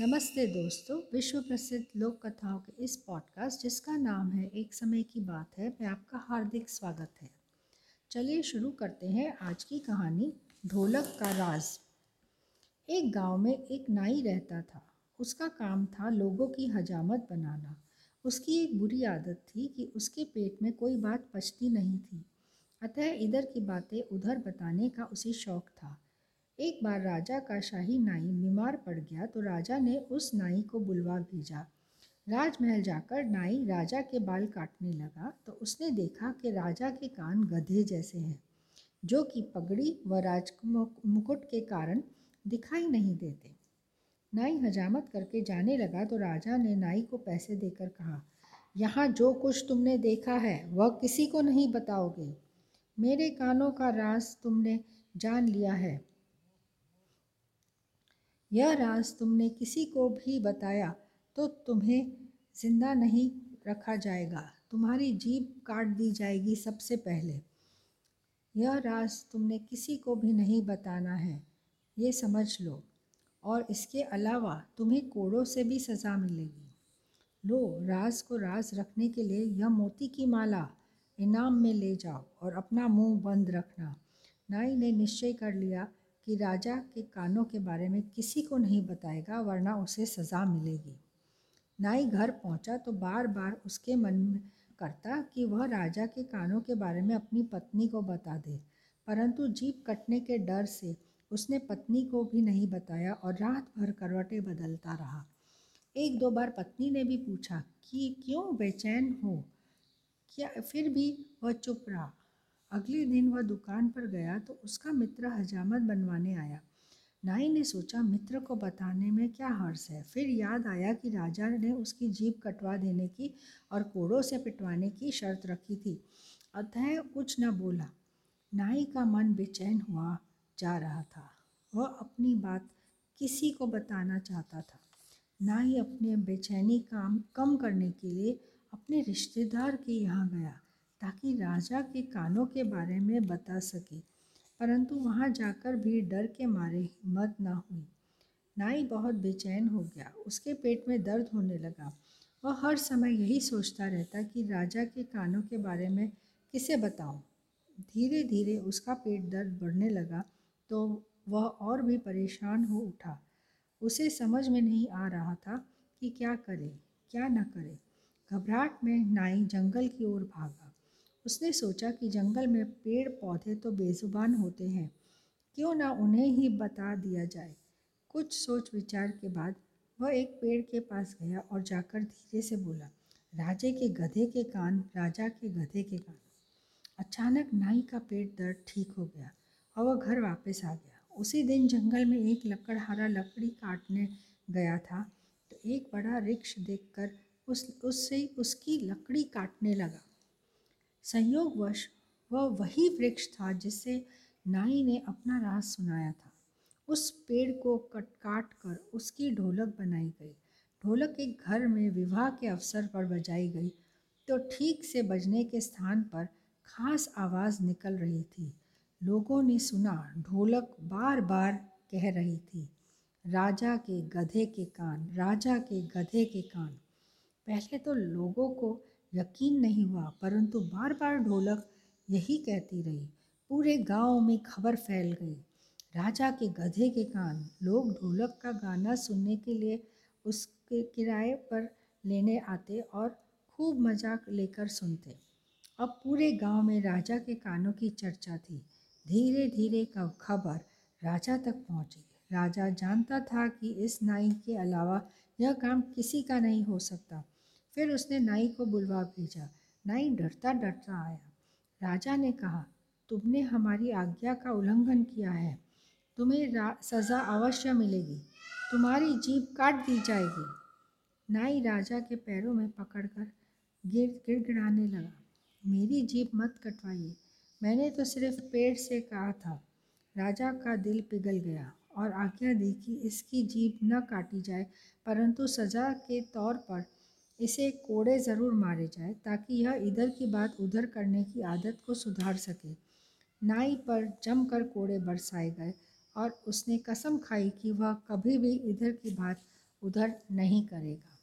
नमस्ते दोस्तों, विश्व प्रसिद्ध लोक कथाओं के इस पॉडकास्ट जिसका नाम है एक समय की बात है मैं आपका हार्दिक स्वागत है। चलिए शुरू करते हैं आज की कहानी, ढोलक का राज। एक गाँव में एक नाई रहता था। उसका काम था लोगों की हजामत बनाना। उसकी एक बुरी आदत थी कि उसके पेट में कोई बात पचती नहीं थी। अतः इधर की बातें उधर बताने का उसे शौक था। एक बार राजा का शाही नाई बीमार पड़ गया तो राजा ने उस नाई को बुलवा भेजा। राजमहल जाकर नाई राजा के बाल काटने लगा तो उसने देखा कि राजा के कान गधे जैसे हैं, जो कि पगड़ी व राज मुकुट के कारण दिखाई नहीं देते। नाई हजामत करके जाने लगा तो राजा ने नाई को पैसे देकर कहा, यहाँ जो कुछ तुमने देखा है, वह किसी को नहीं बताओगे। मेरे कानों का राज तुमने जान लिया है। यह राज तुमने किसी को भी बताया तो तुम्हें ज़िंदा नहीं रखा जाएगा। तुम्हारी जीप काट दी जाएगी सबसे पहले। यह राज तुमने किसी को भी नहीं बताना है, ये समझ लो। और इसके अलावा तुम्हें कोड़ों से भी सज़ा मिलेगी। लो, राज को राज रखने के लिए यह मोती की माला इनाम में ले जाओ और अपना मुँह बंद रखना। नाई ने निश्चय कर लिया कि राजा के कानों के बारे में किसी को नहीं बताएगा, वरना उसे सज़ा मिलेगी। नाई घर पहुँचा तो बार बार उसके मन करता कि वह राजा के कानों के बारे में अपनी पत्नी को बता दे। परंतु जीप कटने के डर से उसने पत्नी को भी नहीं बताया और रात भर करवटें बदलता रहा। एक दो बार पत्नी ने भी पूछा कि क्यों बेचैन हो? क्या फिर भी वह चुप रहा। अगले दिन वह दुकान पर गया तो उसका मित्र हजामत बनवाने आया। नाई ने सोचा, मित्र को बताने में क्या हर्ष है? फिर याद आया कि राजा ने उसकी जीप कटवा देने की और कोड़ों से पिटवाने की शर्त रखी थी। अतः कुछ न बोला। नाई का मन बेचैन हुआ जा रहा था। वह अपनी बात किसी को बताना चाहता था। नाई अपने बेचैनी काम कम करने के लिए अपने रिश्तेदार के यहाँ गया। ताकि राजा के कानों के बारे में बता सके। परंतु वहाँ जाकर भी डर के मारे हिम्मत न हुई। नाई बहुत बेचैन हो गया। उसके पेट में दर्द होने लगा। वह हर समय यही सोचता रहता कि राजा के कानों के बारे में किसे बताऊँ? धीरे धीरे उसका पेट दर्द बढ़ने लगा तो वह और भी परेशान हो उठा। उसे समझ में नहीं आ रहा था कि क्या करे, क्या न करे। घबराहट में नाई जंगल की ओर भागा। उसने सोचा कि जंगल में पेड़ पौधे तो बेजुबान होते हैं, क्यों ना उन्हें ही बता दिया जाए। कुछ सोच विचार के बाद वह एक पेड़ के पास गया और जाकर धीरे से बोला, राजे के गधे के कान, राजा के गधे के कान। अचानक नाई का पेट दर्द ठीक हो गया और वह घर वापस आ गया। उसी दिन जंगल में एक लकड़हारा लकड़ी काटने गया था तो एक बड़ा वृक्ष देखकर उस, उससे उसकी लकड़ी काटने लगा। संयोगवश वह वही वृक्ष था जिससे नाई ने अपना राज सुनाया था। उस पेड़ को कट काट कर उसकी ढोलक बनाई गई। ढोलक एक घर में विवाह के अवसर पर बजाई गई तो ठीक से बजने के स्थान पर खास आवाज़ निकल रही थी। लोगों ने सुना, ढोलक बार बार कह रही थी, राजा के गधे के कान, राजा के गधे के कान। पहले तो लोगों को यकीन नहीं हुआ, परंतु बार बार ढोलक यही कहती रही। पूरे गाँव में खबर फैल गई। राजा के गधे के कान। लोग ढोलक का गाना सुनने के लिए उसके किराए पर लेने आते और खूब मज़ाक लेकर सुनते। अब पूरे गाँव में राजा के कानों की चर्चा थी। धीरे धीरे का खबर राजा तक पहुँची। राजा जानता था कि इस नाई के अलावा यह काम किसी का नहीं हो सकता। फिर उसने नाई को बुलवा भेजा। नाई डरता डरता आया। राजा ने कहा, तुमने हमारी आज्ञा का उल्लंघन किया है। तुम्हें सज़ा अवश्य मिलेगी। तुम्हारी जीप काट दी जाएगी। नाई राजा के पैरों में पकड़कर गिर, गिड़गिड़ाने लगा। मेरी जीप मत कटवाइए। मैंने तो सिर्फ़ पेड़ से कहा था। राजा का दिल पिघल गया और आज्ञा दी कि इसकी जीप न काटी जाए, परंतु सज़ा के तौर पर इसे कोड़े ज़रूर मारे जाए ताकि यह इधर की बात उधर करने की आदत को सुधार सके। नाई पर जमकर कोड़े बरसाए गए और उसने कसम खाई कि वह कभी भी इधर की बात उधर नहीं करेगा।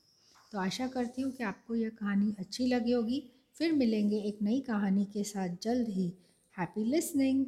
तो आशा करती हूँ कि आपको यह कहानी अच्छी लगी होगी। फिर मिलेंगे एक नई कहानी के साथ। जल्द ही हैप्पी लिसनिंग